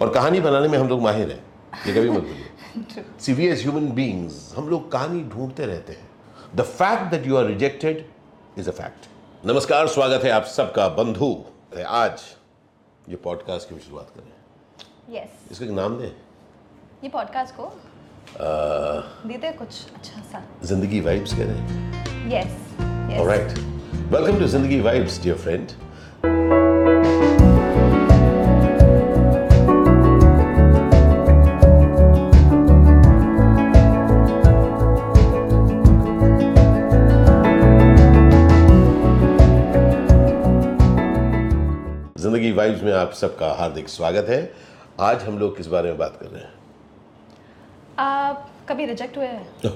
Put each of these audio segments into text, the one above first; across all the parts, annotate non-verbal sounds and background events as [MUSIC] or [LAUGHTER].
और कहानी बनाने में हम लोग माहिर हैं। ये कभी मत भूलिए। See we as human beings हम लोग कहानी ढूंढते रहते हैं। The fact that you are rejected is a fact नमस्कार स्वागत है आप सबका। बंधु आज ये पॉडकास्ट की शुरुआत करें। यस इसका एक नाम दें? ये पॉडकास्ट को देते कुछ अच्छा सा। ज़िंदगी वाइब्स कह रहे हैं। Yes alright welcome to Zindagi vibes dear friend Zindagi vibes में आप सबका हार्दिक स्वागत है। आज हम लोग किस बारे में बात कर रहे हैं? आप कभी रिजेक्ट हुए हैं? do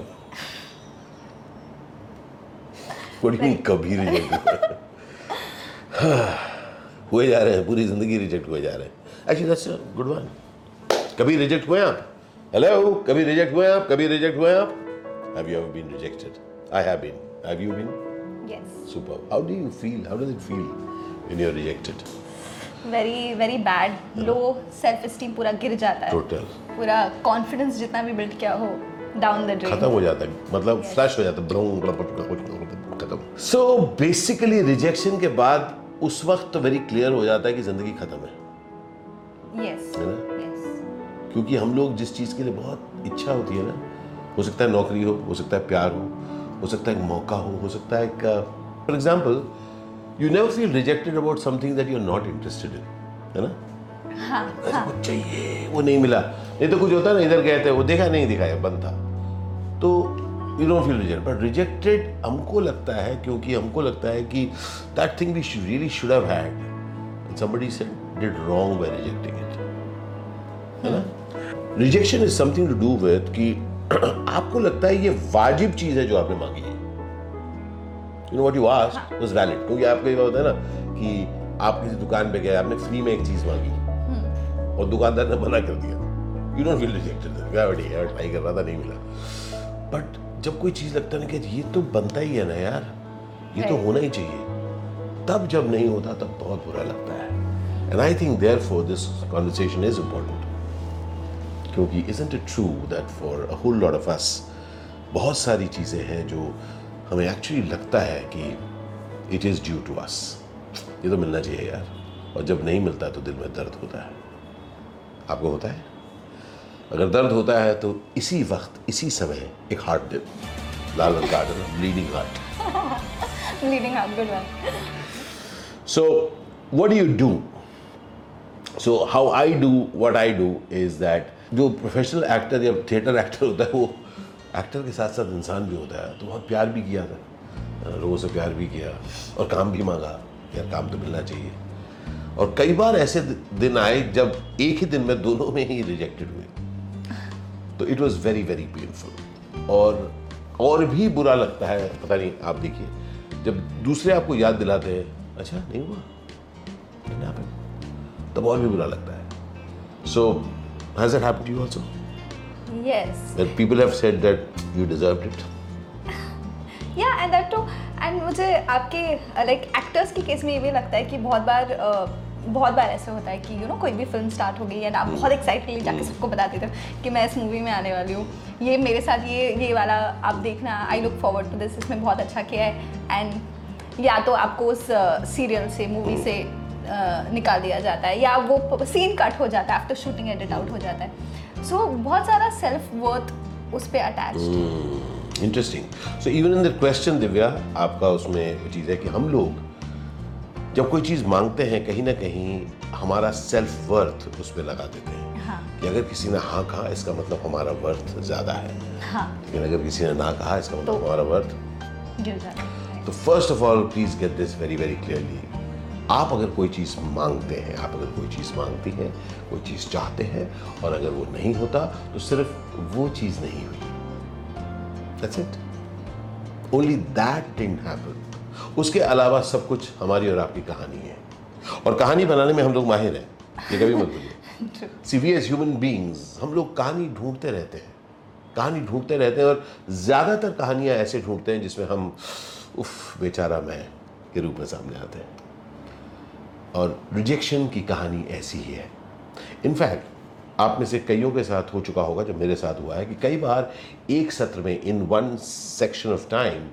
कभी रिजेक्ट हुए जा रहे हैं पूरी ज़िंदगी रिजेक्ट हुए जा रहे हैं। एक्चुअली दैट्स गुड वन कभी रिजेक्ट हुए आप? हेलो कभी रिजेक्ट हुए आप? कभी रिजेक्ट हुए आप? Have you ever been rejected I have been have you been yes super how do you feel how does it feel when you are rejected very very bad low self esteem पूरा गिर जाता है। Total पूरा confidence जितना भी build किया हो down the drain खत्म हो जाता है। मतलब फ्लैश हो जाता है। ब्राउन खत्म। सो बेसिकली रिजेक्शन के बाद उस वक्त तो वेरी क्लियर हो जाता है कि ज़िंदगी खत्म है। यस है ना? यस क्योंकि हम लोग जिस चीज़ के लिए बहुत इच्छा होती है ना हो सकता है नौकरी हो हो सकता है प्यार हो हो सकता है एक मौका हो हो सकता है एक for example you never feel rejected about something that you are not interested in है ना? हाँ अरे कुछ चाहिए वो नहीं मिला। नहीं तो कुछ होता ना इधर गए थे वो देखा नहीं दिखाया बंद था। तो you don't feel reject but rejected हमको लगता है क्योंकि हमको लगता है कि that thing we really should have had somebody said did wrong by rejecting it. है ना? Rejection is something to do with कि [CLEARS THROAT] आपको लगता है ये वाजिब चीज़ है जो आपने मांगी है। You know what you asked was valid क्योंकि आपको ये होता है ना कि आप किसी दुकान पे गए आपने फ्री में एक चीज़ मांगी। और दुकानदार ने मना कर दिया। You don't feel rejected try कर रहा था नहीं मिला। बट जब कोई चीज़ लगता है ना कि ये तो बनता ही है ना यार ये तो होना ही चाहिए। तब जब नहीं होता तब बहुत बुरा लगता है। And I think therefore this conversation is important क्योंकि isn't it true that for a whole lot of us बहुत सारी चीज़ें हैं जो हमें एक्चुअली लगता है कि it is due to us ये तो मिलना चाहिए यार। और जब नहीं मिलता तो दिल में दर्द होता है। आपको होता है? अगर दर्द होता है तो इसी वक्त इसी समय एक हार्ट दे दो। लाल रंग का heart bleeding heart leading out good one So, what do you do? So, how I do what I do is that जो प्रोफेशनल एक्टर या थिएटर एक्टर होता है वो एक्टर के साथ साथ इंसान भी होता है तो बहुत प्यार भी किया था। लोगों से प्यार भी किया और काम भी मांगा यार काम तो मिलना चाहिए। और कई बार ऐसे दिन आए जब एक ही दिन में दोनों में ही रिजेक्टेड हुए। तो it was very very painful और और भी बुरा लगता है, पता नहीं, आप देखिए, जब दूसरे आपको याद दिलाते हैं अच्छा नहीं हुआ. तब और भी बुरा लगता है। So has it happened you also yes that people have said that you deserved it yeah and that too and मुझे आपके लाइक एक्टर्स के केस में ये भी लगता है कि बहुत बार uh, बहुत बार ऐसे होता है कि यू you नो know, कोई भी फ़िल्म स्टार्ट हो गई एंड आप बहुत एक्साइटेडली जाके सबको बता देते हो कि मैं इस मूवी में आने वाली हूँ। ये मेरे साथ ये ये वाला आप देखना I look forward to this इसमें बहुत अच्छा किया है। एंड या तो आपको उस सीरियल से मूवी से uh, निकाल दिया जाता है। या वो सीन कट हो जाता है आफ्टर शूटिंग एडिट आउट हो जाता है। सो so, बहुत सारा सेल्फ वर्थ उस पर attach interesting so even in the question Divya आपका उसमें चीज़ है कि हम लोग जब कोई चीज़ मांगते हैं कहीं ना कहीं हमारा सेल्फ वर्थ उस पर लगा देते हैं। हाँ। कि अगर किसी ने हाँ कहा इसका मतलब हमारा वर्थ ज़्यादा है। हाँ। लेकिन अगर किसी ने ना कहा इसका मतलब तो- हमारा वर्थ तो first of all please get this very very clearly आप अगर कोई चीज़ मांगते हैं आप अगर कोई चीज़ मांगती हैं कोई चीज़ चाहते हैं और अगर वो नहीं होता तो सिर्फ़ वो चीज़ नहीं हुई that's it only that didn't happen उसके अलावा सब कुछ हमारी और आपकी कहानी है। और कहानी बनाने में हम लोग माहिर हैं। ये कभी मत भूलिए। See we as human beings हम लोग कहानी ढूंढते रहते हैं। कहानी ढूंढते रहते हैं और ज़्यादातर कहानियाँ ऐसे ढूंढते हैं जिसमें हम उफ बेचारा मैं के रूप में सामने आते हैं। और रिजेक्शन की कहानी ऐसी ही है इनफैक्ट आप में से कईयों के साथ हो चुका होगा जब मेरे साथ हुआ है कि कई बार एक सत्र में in one section of time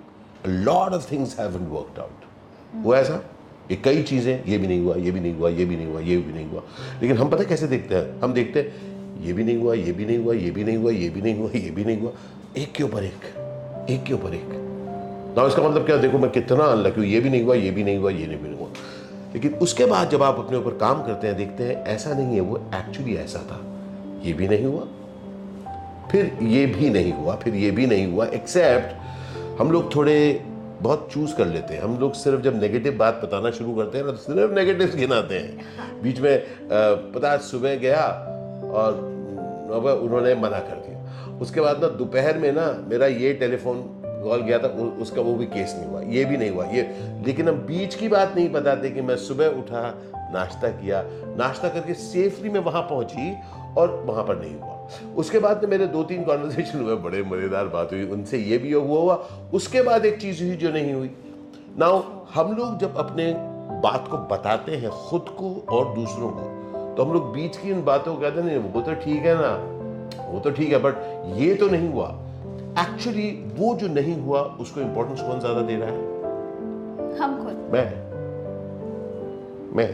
lot of things haven't worked out हुआ ऐसा ये कई चीज़ें ये भी नहीं हुआ ये भी नहीं हुआ ये भी नहीं हुआ ये भी नहीं हुआ लेकिन हम पता कैसे देखते हैं हम देखते हैं ये भी नहीं हुआ ये भी नहीं हुआ ये भी नहीं हुआ ये भी नहीं हुआ ये भी नहीं हुआ एक के ऊपर एक एक के ऊपर एक ना इसका मतलब क्या देखो मैं कितना अनलकी हूँ ये भी नहीं हुआ ये भी नहीं हुआ ये नहीं हुआ लेकिन उसके बाद जब आप अपने ऊपर काम करते हैं, देखते हैं, ऐसा नहीं है, वो एक्चुअली ऐसा था। ये भी नहीं हुआ। फिर ये भी नहीं हुआ, फिर ये भी नहीं हुआ एक्सेप्ट हम लोग थोड़े बहुत चूज़ कर लेते हैं। हम लोग सिर्फ़ जब नेगेटिव बात बताना शुरू करते हैं ना तो सिर्फ़ नेगेटिव गिनाते हैं। बीच में पता सुबह गया और उन्होंने मना कर दिया। उसके बाद ना, दोपहर में ना, मेरा ये टेलीफोन कॉल गया था उसका वो भी केस नहीं हुआ, ये भी नहीं हुआ, ये, लेकिन हम बीच की बात नहीं बताते कि मैं सुबह उठा, नाश्ता किया, नाश्ता करके सेफली मैं वहाँ पहुँची और वहाँ पर नहीं हुआ। उसके बाद में मेरे दो तीन कॉन्वर्सेशन हुए, बड़े मज़ेदार बात हुई, उनसे ये भी हुआ हुआ, उसके बाद एक चीज़ हुई जो नहीं हुई। नाउ हम लोग जब अपने बात को बताते हैं खुद को और दूसरों को तो हम लोग बीच की इन बातों को कहते नहीं, वो तो ठीक है ना, वो तो ठीक है बट ये तो नहीं हुआ। एक्चुअली वो जो नहीं हुआ उसको इंपॉर्टेंस कौन ज़्यादा दे रहा है? हम खुद। मैं। मैं।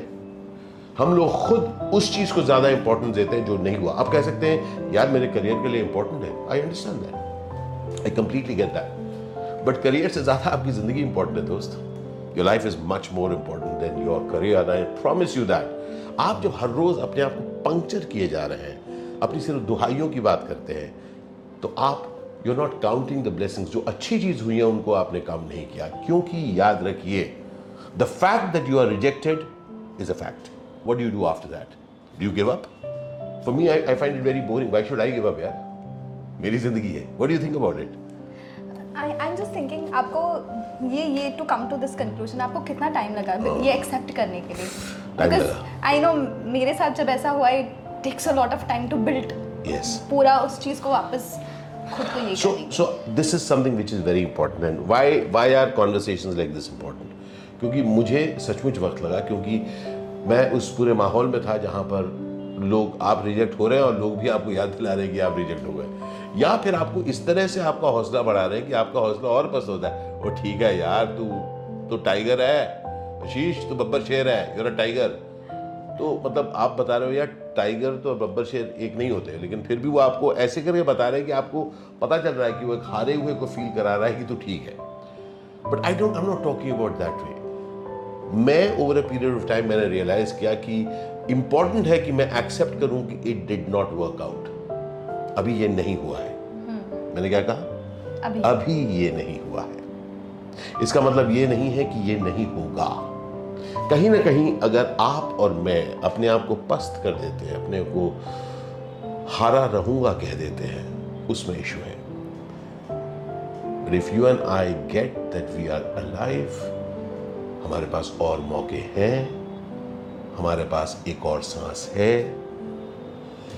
हम लोग खुद उस चीज़ को ज़्यादा इंपॉर्टेंस देते हैं जो नहीं हुआ। आप कह सकते हैं यार मेरे करियर के लिए इंपॉर्टेंट है। I understand that I completely get that but career से ज़्यादा आपकी ज़िंदगी इंपॉर्टेंट है दोस्त। Your life is much more important than your career I promise you that आप जब हर रोज अपने आप को पंक्चर किए जा रहे हैं अपनी सिर्फ़ दुहाइयों की बात करते हैं तो आप you are not counting the blessings जो अच्छी चीज़ हुई है उनको आपने काम नहीं किया। क्योंकि याद रखिए the fact that you are rejected is a fact what you do after that do you give up for me I find it very boring why should I give up यार मेरी ज़िंदगी है। What you think about it I I am just thinking आपको ये ये to come to this conclusion आपको कितना time लगा uh, ये एक्सेप्ट करने के लिए? आई नो मेरे साथ जब ऐसा हुआ it takes a lot of time to build पूरा उस चीज़ को वापस so so this is something which is very important. And why why are conversations like this important? क्योंकि मुझे सचमुच वक्त लगा क्योंकि मैं उस पूरे माहौल में था जहाँ पर लोग आप रिजेक्ट हो रहे हैं और लोग भी आपको याद दिला रहे हैं कि आप रिजेक्ट हो गए। या फिर आपको इस तरह से आपका हौसला बढ़ा रहे हैं कि आपका हौसला और पसंद होता है। वो ठीक है यार तू तो टाइगर है। शीश तो बब्बर शेर है। यूर अ टाइगर तो मतलब आप बता रहे हो यार टाइगर तो बब्बर शेर एक नहीं होते लेकिन फिर भी वो आपको ऐसे करके बता रहे हैं कि आपको पता चल रहा है कि वो एक हारे हुए को फील करा रहा है कि तो ठीक है। But I don't I am not talking about that way मैं over a period of time मैंने रियलाइज़ किया कि इंपॉर्टेंट है कि मैं एक्सेप्ट करूँ कि it did not work out अभी ये नहीं हुआ है। hmm. मैंने क्या कहा? अभी। अभी ये नहीं हुआ है। इसका मतलब ये नहीं है कि ये नहीं होगा। कहीं ना कहीं अगर आप और मैं अपने आप को पस्त कर देते हैं, अपने को हारा रहूँगा कह देते हैं, उसमें इशू है। If you and I get that we are alive हमारे पास और मौके हैं, हमारे पास एक और सांस है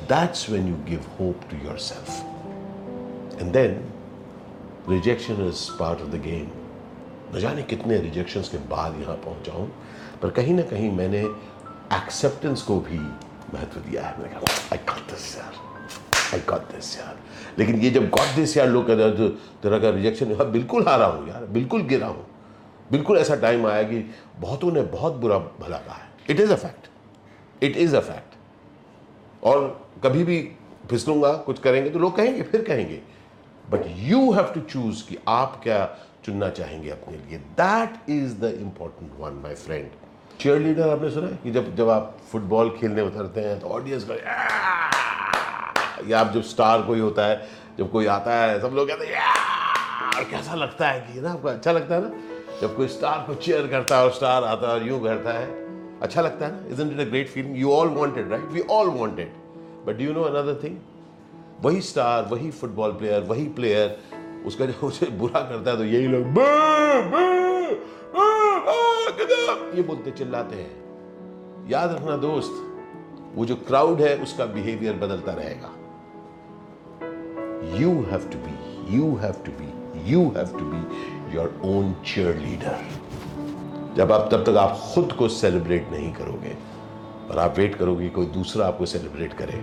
that's when you give hope to yourself and then rejection is part of the game न जाने कितने रिजेक्शंस के बाद यहाँ पहुँचा हूँ पर कहीं ना कहीं मैंने एक्सेप्टेंस को भी महत्व दिया है। मैंने आई गॉट दिस यार। आई गॉट दिस यार। लेकिन ये जब गॉट दिस यार, लोग तो तरह का रिजेक्शन हाँ? बिल्कुल हारा हूँ, यार। बिल्कुल गिरा हूँ। बिल्कुल ऐसा टाइम आया कि बहुतों ने बहुत बुरा भला कहा है। It is a fact it is a fact और कभी भी फिसलूँगा, कुछ करेंगे तो लोग कहेंगे, फिर कहेंगे। But you have to choose कि आप क्या चुनना चाहेंगे अपने लिए। That is the important one my friend cheerleader आपने सुना है? कि जब जब आप फुटबॉल खेलने उतरते हैं तो ऑडियंस का या आप जब स्टार कोई होता है, जब कोई आता है, सब लोग कहते हैं कैसा लगता है? कि ना आपको अच्छा लगता है ना? जब कोई स्टार को चेयर करता है और स्टार आता है और यूँ करता है अच्छा लगता है ना? Is it a great feeling you all wanted right we all wanted but you know another thing वही स्टार वही फुटबॉल प्लेयर वही प्लेयर उसका जब उसे बुरा करता है तो यही लोग ये बोलते चिल्लाते हैं। याद रखना दोस्त, वो जो क्राउड है, उसका बिहेवियर बदलता रहेगा। You have to be you have to be you have to be your own cheerleader जब आप तब तक आप खुद को सेलिब्रेट नहीं करोगे और आप वेट करोगे कोई दूसरा आपको सेलिब्रेट करे,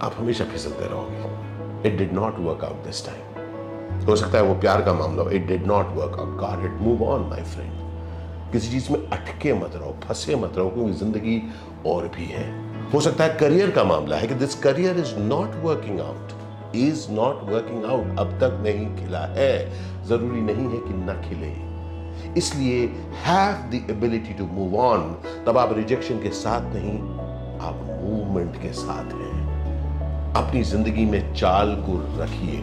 आप हमेशा फिसलते रहोगे। It did not work out this time हो सकता है वो प्यार का मामला it did not work out got it move on my friend किसी चीज़ में अटके मत रहो, फंसे मत रहो, क्योंकि ज़िंदगी और भी है। हो सकता है करियर का मामला है कि this career is not working out is not working out अब तक नहीं खिला है। ज़रूरी नहीं है कि न खिले। इसलिए have the ability to move on तब आप रिजेक्शन के साथ नहीं, आप मूवमेंट के साथ हैं। अपनी ज़िंदगी में चाल को रखिए।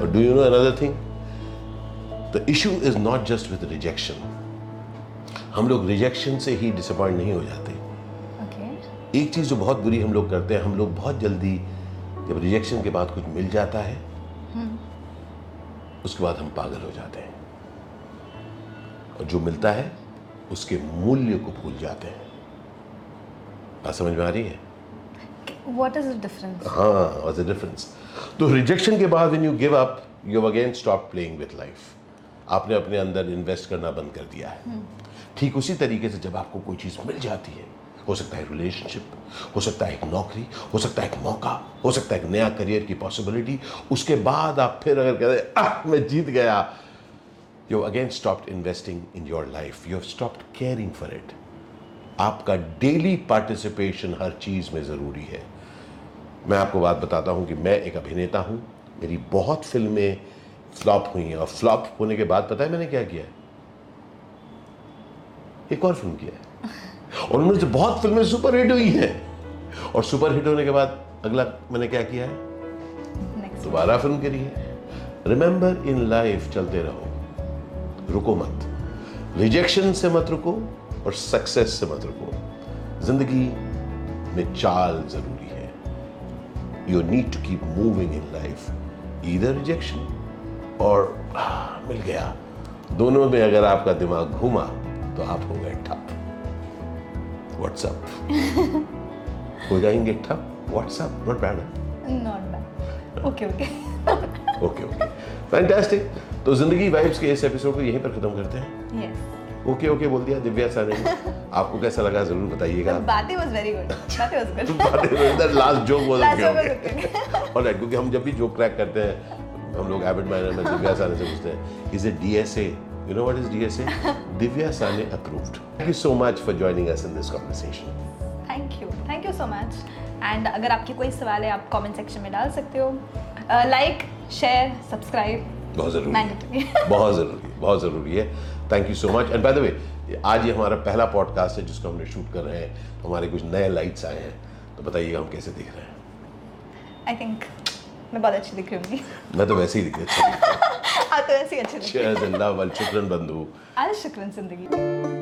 और do you know another thing the issue is not just with rejection हम लोग रिजेक्शन से ही डिसअपॉइंट नहीं हो जाते। ओके एक चीज़ जो बहुत बुरी हम लोग करते हैं हम लोग बहुत जल्दी जब रिजेक्शन के बाद कुछ मिल जाता है उसके बाद हम पागल हो जाते हैं। और जो मिलता है उसके मूल्य को भूल जाते हैं। बात समझ में आ रही है? व्हाट इज़ डिफरेंस हाँ वॉज़ द डिफरेंस तो रिजेक्शन के बाद when you give up you again stop playing with life आपने अपने अंदर इन्वेस्ट करना बंद कर दिया है। ठीक उसी तरीके से जब आपको कोई चीज़ मिल जाती है हो सकता है रिलेशनशिप हो सकता है एक नौकरी हो सकता है एक मौका हो सकता है एक नया करियर की पॉसिबिलिटी उसके बाद आप फिर अगर कहते आह मैं जीत गया। You again stop investing in your life you have stop caring for it आपका डेली पार्टिसिपेशन हर चीज़ में ज़रूरी है। मैं आपको बात बताता हूँ कि मैं एक अभिनेता हूँ। मेरी बहुत फ़िल्में फ्लॉप हुई हैं। और फ्लॉप होने के बाद पता है मैंने क्या किया एक और फ़िल्म किया है। और उनमें से बहुत फ़िल्में सुपर हिट हुई हैं। और सुपर हिट होने के बाद अगला मैंने क्या किया है? दोबारा फ़िल्म करी है। रिमेंबर इन लाइफ चलते रहो। रुको मत। रिजेक्शन से मत रुको और सक्सेस से मत रुको। ज़िंदगी में चाल ज़रूरी है। You need to keep moving in life इधर रिजेक्शन और मिल गया। दोनों में अगर आपका दिमाग घूमा तो आप हो गए ठप। व्हाट्सअप हो जाएँगे ठप? What's up not bad not bad okay okay okay okay fantastic तो ज़िंदगी वाइब्स के इस एपिसोड को यहीं पर खत्म करते हैं। यस ओके ओके बोल दिया। दिव्या सर ने आपको कैसा लगा ज़रूर बताइएगा। [LAUGHS] बातें वाज वेरी गुड बातें was good last joke was okay [LAUGHS] alright [LAUGHS] क्योंकि हम जब भी जोक क्रैक करते हैं हम लोग एबिट माइनर में दिव्या साने से पूछते हैं is it DSA you know what is DSA Divya Sane approved thank you so much for joining us in this conversation thank you thank you so much and अगर आपके कोई सवाल है आप कमेंट सेक्शन में डाल सकते हो। लाइक शेयर सब्सक्राइब बहुत ज़रूरी है। बहुत ज़रूरी बहुत ज़रूरी है। Thank you so much and by the way आज ये हमारा पहला पॉडकास्ट है जिसको हमने शूट कर रहे हैं। हमारे कुछ नए लाइट्स आए हैं। तो बताइए हम कैसे दिख रहे हैं। आई थिंक मैं बहुत अच्छी दिख रही हूँ। मैं तो वैसे ही दिख रही हूँ। [LAUGHS] आप तो वैसे ही अच्छे दिख रहे हैं। ज़िंदा love, शुक्रन बंधु। आज शुक्रन ज़िंदगी।